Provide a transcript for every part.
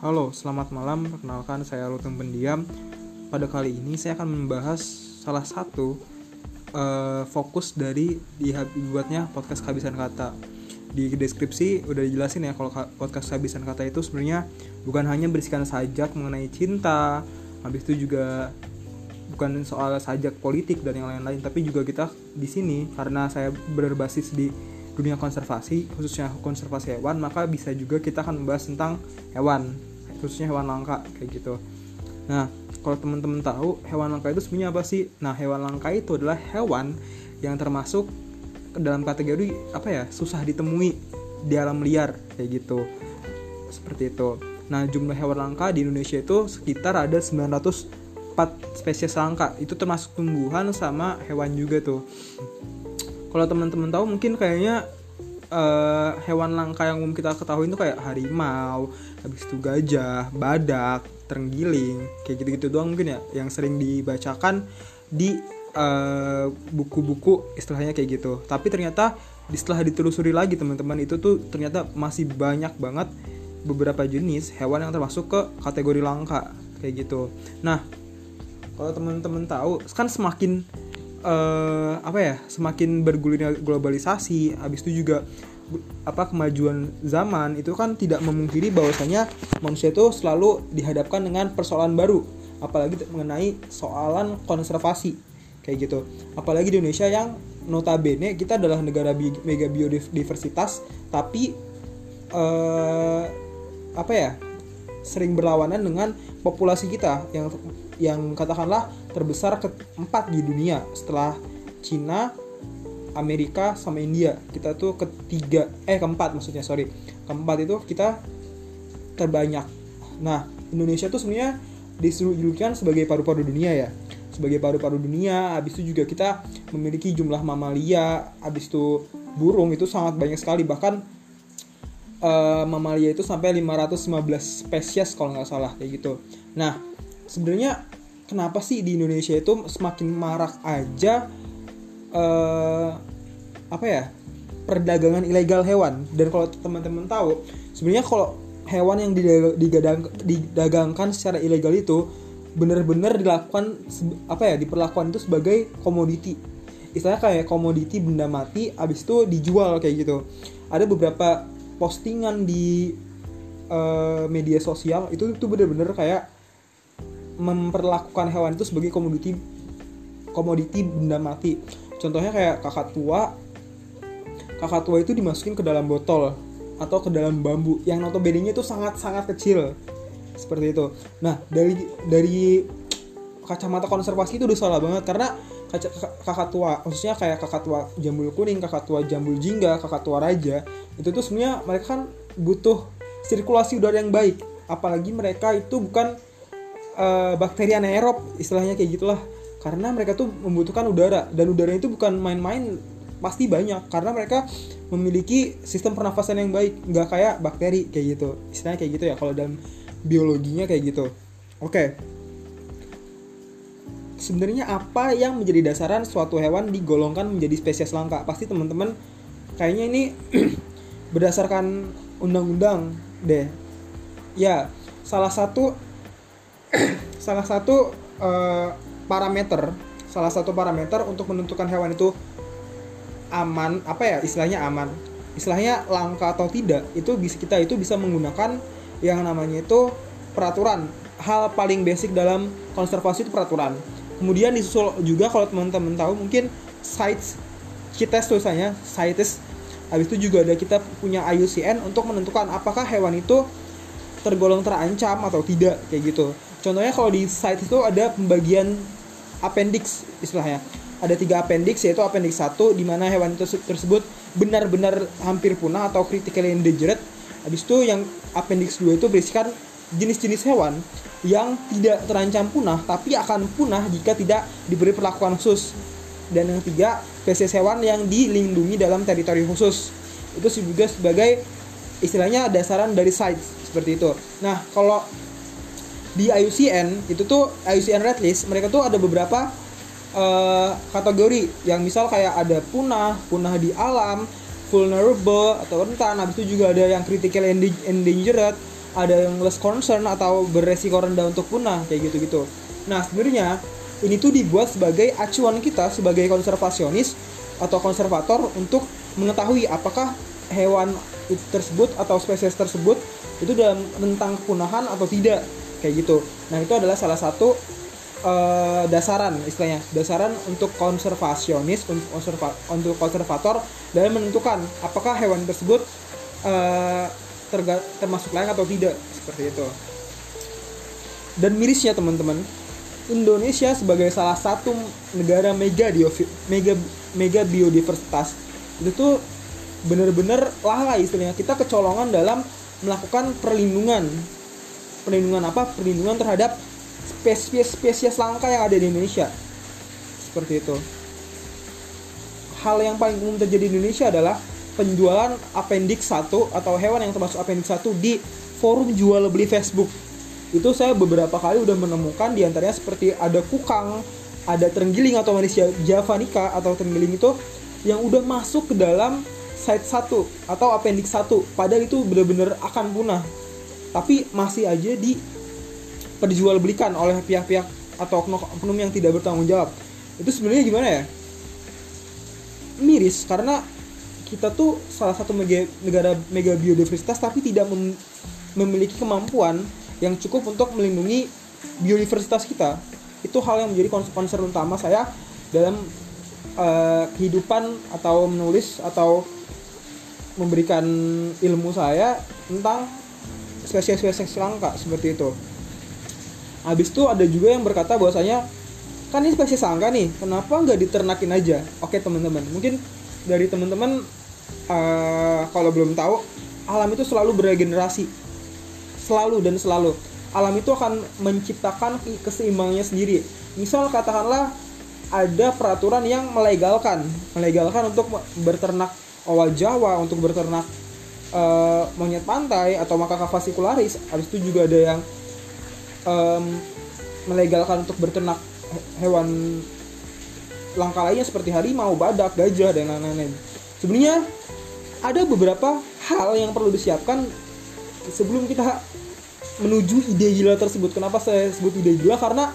Halo, selamat malam. Perkenalkan saya Rutung Pendiam. Pada kali ini saya akan membahas salah satu uh, fokus dari dibuatnya podcast kehabisan kata. Di deskripsi udah dijelasin ya kalau podcast kehabisan kata itu sebenarnya bukan hanya berisikan sajak mengenai cinta, habis itu juga bukan soal sajak politik dan yang lain-lain, tapi juga kita di sini karena saya berbasis di dunia konservasi khususnya konservasi hewan maka bisa juga kita akan membahas tentang hewan khususnya hewan langka kayak gitu. Nah kalau teman-teman tahu hewan langka itu sebenarnya apa sih? Nah hewan langka itu adalah hewan yang termasuk dalam kategori apa ya susah ditemui di alam liar kayak gitu. Seperti itu. Nah jumlah hewan langka di Indonesia itu sekitar ada 904 spesies langka. Itu termasuk tumbuhan sama hewan juga tuh kalau teman-teman tahu mungkin kayaknya uh, hewan langka yang umum kita ketahui itu kayak harimau, habis itu gajah, badak, terenggiling, kayak gitu-gitu doang mungkin ya yang sering dibacakan di eh, buku-buku uh, istilahnya kayak gitu. Tapi ternyata setelah ditelusuri lagi teman-teman itu tuh ternyata masih banyak banget beberapa jenis hewan yang termasuk ke kategori langka kayak gitu. Nah, kalau teman-teman tahu kan semakin uh, apa ya semakin bergulirnya globalisasi habis itu juga apa kemajuan zaman itu kan tidak memungkiri bahwasanya manusia itu selalu dihadapkan dengan persoalan baru apalagi mengenai soalan konservasi kayak gitu. Apalagi di Indonesia yang notabene kita adalah negara bi mega biodiversitas tapi uh, apa ya sering berlawanan dengan populasi kita yang yang katakanlah terbesar keempat di dunia setelah Cina, Amerika sama India. Kita tuh ketiga eh keempat maksudnya sorry keempat itu kita terbanyak. Nah Indonesia tuh sebenarnya disebutkan sebagai paru-paru dunia ya sebagai paru-paru dunia habis itu juga kita memiliki jumlah mamalia habis itu burung itu sangat banyak sekali bahkan uh, mamalia itu sampai 515 spesies kalau nggak salah kayak gitu nah sebenarnya kenapa sih di Indonesia itu semakin marak aja uh, apa ya perdagangan ilegal hewan? Dan kalau teman-teman tahu sebenarnya kalau hewan yang digadang, didagangkan secara ilegal itu benar-benar dilakukan apa ya diperlakukan itu sebagai komoditi. Istilahnya kayak komoditi benda mati abis itu dijual kayak gitu. Ada beberapa postingan di uh, media sosial itu tuh bener-bener kayak memperlakukan hewan itu sebagai komoditi komoditi benda mati. Contohnya kayak kakak tua. Kakak tua itu dimasukin ke dalam botol atau ke dalam bambu yang notabene itu sangat-sangat kecil. Seperti itu. Nah, dari dari kacamata konservasi itu udah salah banget karena kakak tua, khususnya kayak kakak tua jambul kuning, kakak tua jambul jingga, kakak tua raja, itu tuh sebenarnya mereka kan butuh sirkulasi udara yang baik. Apalagi mereka itu bukan uh, bakteri anaerob istilahnya kayak gitulah. Karena mereka tuh membutuhkan udara dan udara itu bukan main-main pasti banyak. Karena mereka memiliki sistem pernafasan yang baik nggak kayak bakteri kayak gitu. Istilahnya kayak gitu ya kalau dalam biologinya kayak gitu. Oke. Okay. sebenarnya apa yang menjadi dasaran suatu hewan digolongkan menjadi spesies langka? Pasti teman-teman kayaknya ini berdasarkan undang-undang deh. Ya salah satu salah satu uh, parameter salah satu parameter untuk menentukan hewan itu aman apa ya istilahnya aman? Istilahnya langka atau tidak itu bisa kita itu bisa menggunakan yang namanya itu peraturan. Hal paling basic dalam konservasi itu peraturan. Kemudian disusul juga kalau teman-teman tahu mungkin sites kita tulisannya sites. Habis itu juga ada kita punya IUCN untuk menentukan apakah hewan itu tergolong terancam atau tidak kayak gitu Contohnya kalau di site itu ada pembagian appendix istilahnya. Ada tiga appendix yaitu appendix 1 di mana hewan tersebut benar-benar hampir punah atau critically endangered. Habis itu yang appendix 2 itu berisikan jenis-jenis hewan yang tidak terancam punah tapi akan punah jika tidak diberi perlakuan khusus. Dan yang ketiga, spesies hewan yang dilindungi dalam teritori khusus. Itu juga sebagai istilahnya dasaran dari site seperti itu. Nah, kalau di IUCN itu tuh IUCN Red List mereka tuh ada beberapa uh, kategori yang misal kayak ada punah, punah di alam, vulnerable atau rentan. Habis itu juga ada yang critical endangered. ada yang less concern atau beresiko rendah untuk punah kayak gitu-gitu. Nah, sebenarnya ini tuh dibuat sebagai acuan kita sebagai konservasionis atau konservator untuk mengetahui apakah hewan tersebut atau spesies tersebut itu dalam rentang kepunahan atau tidak kayak gitu. Nah, itu adalah salah satu uh, dasaran istilahnya, dasaran untuk konservasionis untuk konserva untuk konservator dalam menentukan apakah hewan tersebut uh, termasuk layak atau tidak seperti itu. Dan mirisnya teman-teman, Indonesia sebagai salah satu negara mega mega mega biodiversitas itu tuh bener-bener lalai istilahnya kita kecolongan dalam melakukan perlindungan perlindungan apa perlindungan terhadap spesies-spesies langka yang ada di Indonesia seperti itu hal yang paling umum terjadi di Indonesia adalah penjualan appendix 1 atau hewan yang termasuk appendix 1 di forum jual beli Facebook. Itu saya beberapa kali udah menemukan di antaranya seperti ada kukang, ada terenggiling atau manusia javanica atau terenggiling itu yang udah masuk ke dalam site 1 atau appendix 1 padahal itu benar-benar akan punah. Tapi masih aja di perjualbelikan oleh pihak-pihak atau oknum yang tidak bertanggung jawab. Itu sebenarnya gimana ya? Miris karena kita tuh salah satu mega, negara mega biodiversitas tapi tidak mem, memiliki kemampuan yang cukup untuk melindungi biodiversitas kita itu hal yang menjadi concern utama saya dalam uh, kehidupan atau menulis atau memberikan ilmu saya tentang spesies-spesies langka seperti itu. Habis itu ada juga yang berkata bahwasanya kan ini spesies langka nih, kenapa nggak diternakin aja? Oke teman-teman, mungkin dari teman-teman uh, kalau belum tahu alam itu selalu beregenerasi selalu dan selalu alam itu akan menciptakan keseimbangannya sendiri misal katakanlah ada peraturan yang melegalkan melegalkan untuk berternak owa jawa untuk berternak uh, monyet pantai atau makaka fascicularis habis itu juga ada yang um, melegalkan untuk berternak hewan langka lainnya seperti harimau, badak, gajah dan lain-lain. Sebenarnya ada beberapa hal yang perlu disiapkan sebelum kita menuju ide gila tersebut. Kenapa saya sebut ide gila? Karena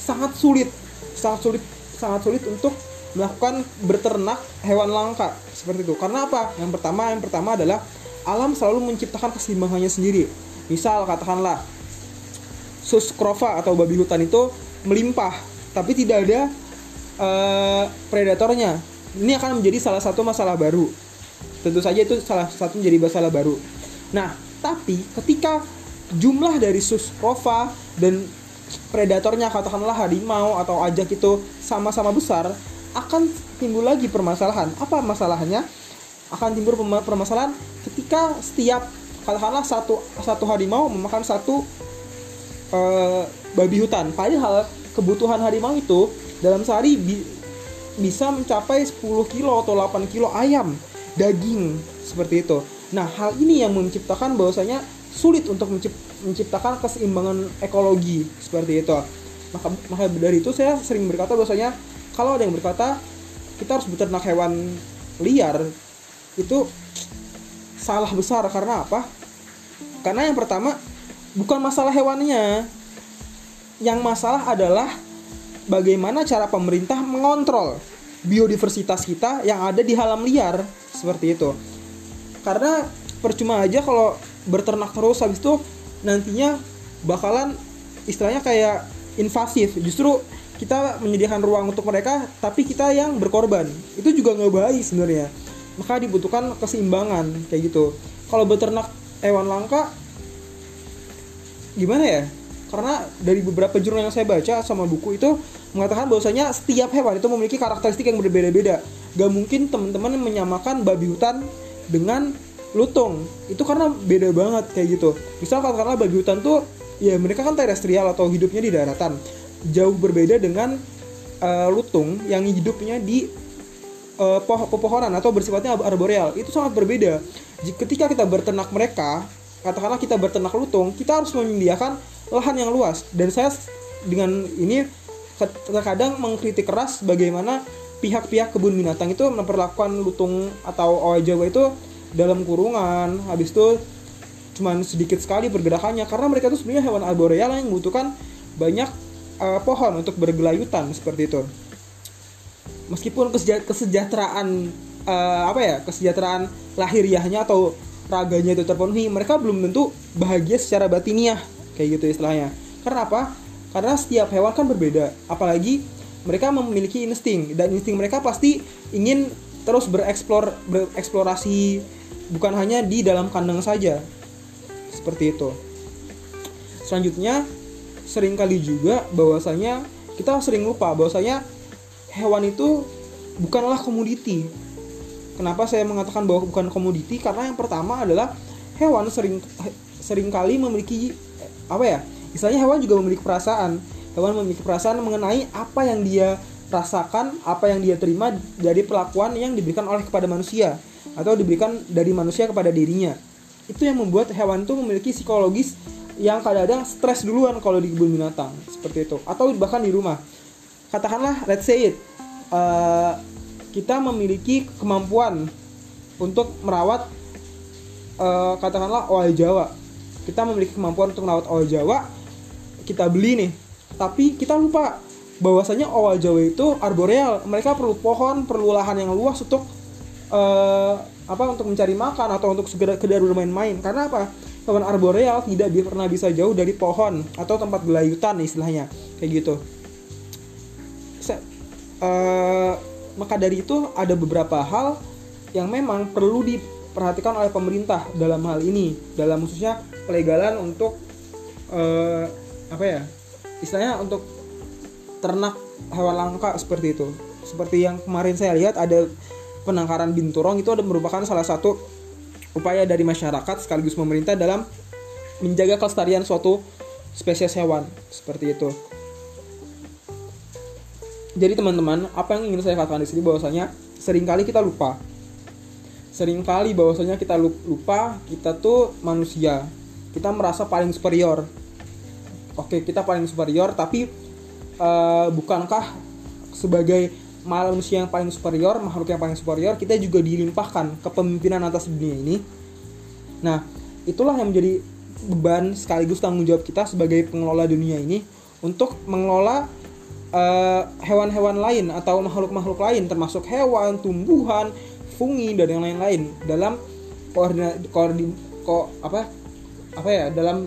sangat sulit, sangat sulit, sangat sulit untuk melakukan berternak hewan langka seperti itu. Karena apa? Yang pertama, yang pertama adalah alam selalu menciptakan keseimbangannya sendiri. Misal katakanlah suskrova atau babi hutan itu melimpah, tapi tidak ada uh, predatornya. Ini akan menjadi salah satu masalah baru tentu saja itu salah satu menjadi masalah baru. Nah, tapi ketika jumlah dari susprova dan predatornya katakanlah harimau atau ajak itu sama-sama besar, akan timbul lagi permasalahan. Apa masalahnya? Akan timbul permasalahan ketika setiap katakanlah satu satu harimau memakan satu uh, babi hutan. Padahal kebutuhan harimau itu dalam sehari bi bisa mencapai 10 kilo atau 8 kilo ayam daging seperti itu. Nah, hal ini yang menciptakan bahwasanya sulit untuk menciptakan keseimbangan ekologi seperti itu. Maka maka dari itu saya sering berkata bahwasanya kalau ada yang berkata kita harus beternak hewan liar itu salah besar karena apa? Karena yang pertama bukan masalah hewannya. Yang masalah adalah bagaimana cara pemerintah mengontrol biodiversitas kita yang ada di alam liar seperti itu karena percuma aja kalau berternak terus habis itu nantinya bakalan istilahnya kayak invasif justru kita menyediakan ruang untuk mereka tapi kita yang berkorban. Itu juga nggak baik sebenarnya. Maka dibutuhkan keseimbangan kayak gitu. Kalau beternak hewan langka gimana ya? Karena dari beberapa jurnal yang saya baca sama buku itu mengatakan bahwasanya setiap hewan itu memiliki karakteristik yang berbeda-beda. Gak mungkin teman-teman menyamakan babi hutan dengan lutung. Itu karena beda banget kayak gitu. Misal katakanlah babi hutan tuh ya mereka kan terestrial atau hidupnya di daratan jauh berbeda dengan uh, lutung yang hidupnya di uh, pepohonan atau bersifatnya arboreal. Itu sangat berbeda. Ketika kita berternak mereka katakanlah kita berternak lutung kita harus menyediakan lahan yang luas. Dan saya dengan ini terkadang mengkritik keras bagaimana pihak-pihak kebun binatang itu memperlakukan lutung atau owa jawa itu dalam kurungan. Habis itu cuman sedikit sekali pergerakannya. Karena mereka itu sebenarnya hewan arboreal yang membutuhkan banyak uh, pohon untuk bergelayutan seperti itu. Meskipun kesejahteraan uh, apa ya kesejahteraan lahiriahnya atau raganya itu terpenuhi mereka belum tentu bahagia secara batiniah kayak gitu istilahnya. Karena apa? Karena setiap hewan kan berbeda. Apalagi mereka memiliki insting dan insting mereka pasti ingin terus bereksplor bereksplorasi bukan hanya di dalam kandang saja. Seperti itu. Selanjutnya sering kali juga bahwasanya kita sering lupa bahwasanya hewan itu bukanlah komoditi. Kenapa saya mengatakan bahwa bukan komoditi? Karena yang pertama adalah hewan sering sering kali memiliki apa ya istilahnya hewan juga memiliki perasaan. Hewan memiliki perasaan mengenai apa yang dia rasakan apa yang dia terima dari perlakuan yang diberikan oleh kepada manusia atau diberikan dari manusia kepada dirinya. Itu yang membuat hewan itu memiliki psikologis yang kadang-kadang stres duluan kalau di kebun binatang seperti itu. Atau bahkan di rumah. Katakanlah let's say it uh, kita memiliki kemampuan untuk merawat uh, katakanlah owa Jawa. Kita memiliki kemampuan untuk merawat owa Jawa kita beli nih. Tapi kita lupa bahwasanya owa Jawa itu arboreal. Mereka perlu pohon perlu lahan yang luas untuk uh, apa untuk mencari makan atau untuk segera sekedar bermain-main. Karena apa hewan arboreal tidak pernah bisa jauh dari pohon atau tempat gelayutan istilahnya. Kayak gitu. Se uh, maka dari itu ada beberapa hal yang memang perlu diperhatikan oleh pemerintah dalam hal ini. Dalam khususnya pelegalan untuk uh, apa ya istilahnya untuk ternak hewan langka seperti itu. Seperti yang kemarin saya lihat ada penangkaran binturong itu ada merupakan salah satu upaya dari masyarakat sekaligus pemerintah dalam menjaga kelestarian suatu spesies hewan seperti itu. Jadi teman-teman, apa yang ingin saya katakan di sini bahwasanya sering kali kita lupa. Seringkali bahwasanya kita lupa kita tuh manusia. Kita merasa paling superior. Oke, kita paling superior tapi uh, bukankah sebagai manusia yang paling superior, makhluk yang paling superior, kita juga dilimpahkan kepemimpinan atas dunia ini. Nah, itulah yang menjadi beban sekaligus tanggung jawab kita sebagai pengelola dunia ini untuk mengelola eh, hewan-hewan uh, lain atau makhluk-makhluk lain termasuk hewan, tumbuhan, fungi dan yang lain-lain dalam koordinat koordin ko apa apa ya dalam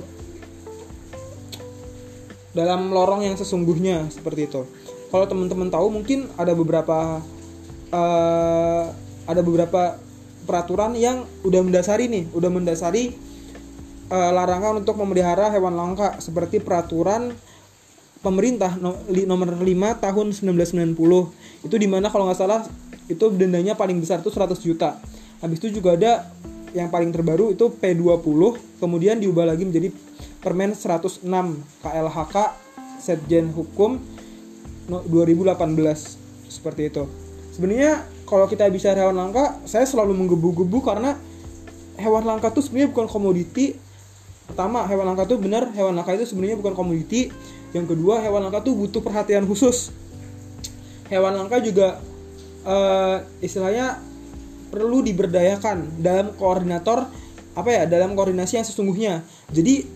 dalam lorong yang sesungguhnya seperti itu kalau teman-teman tahu mungkin ada beberapa uh, ada beberapa peraturan yang udah mendasari nih, udah mendasari uh, larangan untuk memelihara hewan langka seperti peraturan pemerintah nomor 5 tahun 1990 itu di mana kalau nggak salah itu dendanya paling besar itu 100 juta. Habis itu juga ada yang paling terbaru itu P20 kemudian diubah lagi menjadi Permen 106 KLHK Setjen Hukum 2018 seperti itu. Sebenarnya kalau kita bicara hewan langka saya selalu menggebu-gebu karena hewan langka itu sebenarnya bukan komoditi. Pertama hewan langka itu benar hewan langka itu sebenarnya bukan komoditi. Yang kedua hewan langka itu butuh perhatian khusus. Hewan langka juga uh, istilahnya perlu diberdayakan dalam koordinator apa ya dalam koordinasi yang sesungguhnya. Jadi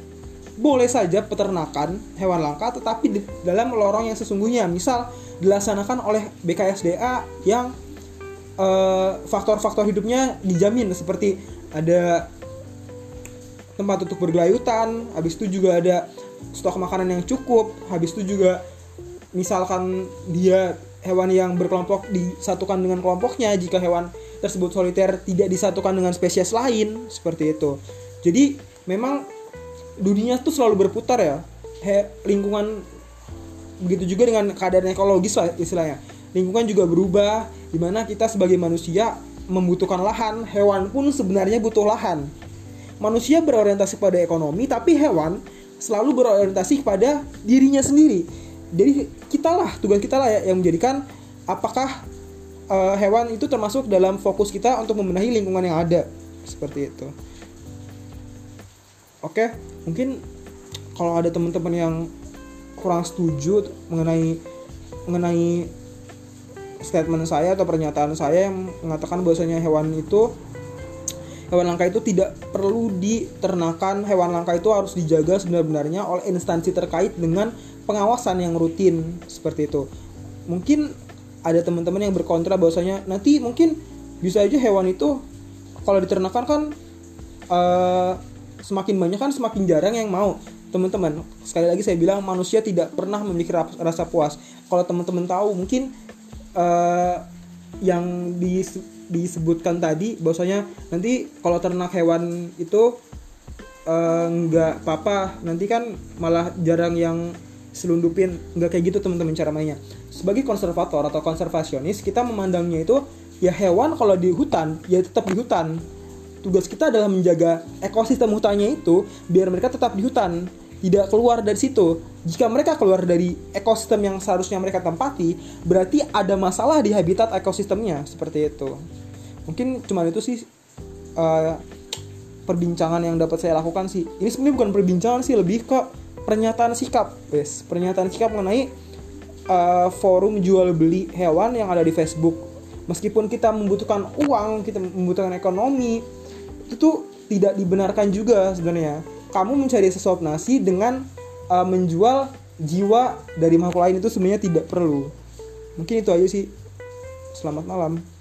boleh saja peternakan hewan langka tetapi di dalam lorong yang sesungguhnya. Misal dilaksanakan oleh BKSDA yang eh, faktor-faktor uh, hidupnya dijamin. Seperti ada tempat untuk bergelayutan habis itu juga ada stok makanan yang cukup habis itu juga misalkan dia hewan yang berkelompok disatukan dengan kelompoknya jika hewan tersebut soliter tidak disatukan dengan spesies lain seperti itu. Jadi memang dunia tuh selalu berputar ya. He, lingkungan begitu juga dengan keadaan ekologis lah istilahnya. Lingkungan juga berubah di mana kita sebagai manusia membutuhkan lahan. Hewan pun sebenarnya butuh lahan. Manusia berorientasi pada ekonomi tapi hewan selalu berorientasi kepada dirinya sendiri. Jadi kita lah tugas kita lah ya, yang menjadikan apakah uh, hewan itu termasuk dalam fokus kita untuk membenahi lingkungan yang ada. Seperti itu oke mungkin kalau ada teman-teman yang kurang setuju mengenai mengenai statement saya atau pernyataan saya yang mengatakan bahwasanya hewan itu hewan langka itu tidak perlu diternakan. Hewan langka itu harus dijaga sebenarnya oleh instansi terkait dengan pengawasan yang rutin seperti itu. Mungkin ada teman-teman yang berkontra bahwasanya nanti mungkin bisa aja hewan itu kalau diternakan kan uh, semakin banyak kan semakin jarang yang mau. Teman-teman sekali lagi saya bilang manusia tidak pernah memiliki rasa puas. Kalau teman-teman tahu mungkin uh, yang di, disebutkan tadi bahwasanya nanti kalau ternak hewan itu uh, nggak apa-apa nanti kan malah jarang yang selundupin. Nggak kayak gitu teman-teman cara mainnya. Sebagai konservator atau konservasionis kita memandangnya itu ya hewan kalau di hutan ya tetap di hutan tugas kita adalah menjaga ekosistem hutannya itu biar mereka tetap di hutan tidak keluar dari situ. Jika mereka keluar dari ekosistem yang seharusnya mereka tempati berarti ada masalah di habitat ekosistemnya seperti itu. Mungkin cuma itu sih uh, perbincangan yang dapat saya lakukan sih. Ini sebenarnya bukan perbincangan sih lebih ke pernyataan sikap guys. Pernyataan sikap mengenai uh, forum jual beli hewan yang ada di Facebook. Meskipun kita membutuhkan uang kita membutuhkan ekonomi itu tidak dibenarkan juga sebenarnya. Kamu mencari sesuap nasi dengan uh, menjual jiwa dari makhluk lain itu sebenarnya tidak perlu. Mungkin itu aja sih. Selamat malam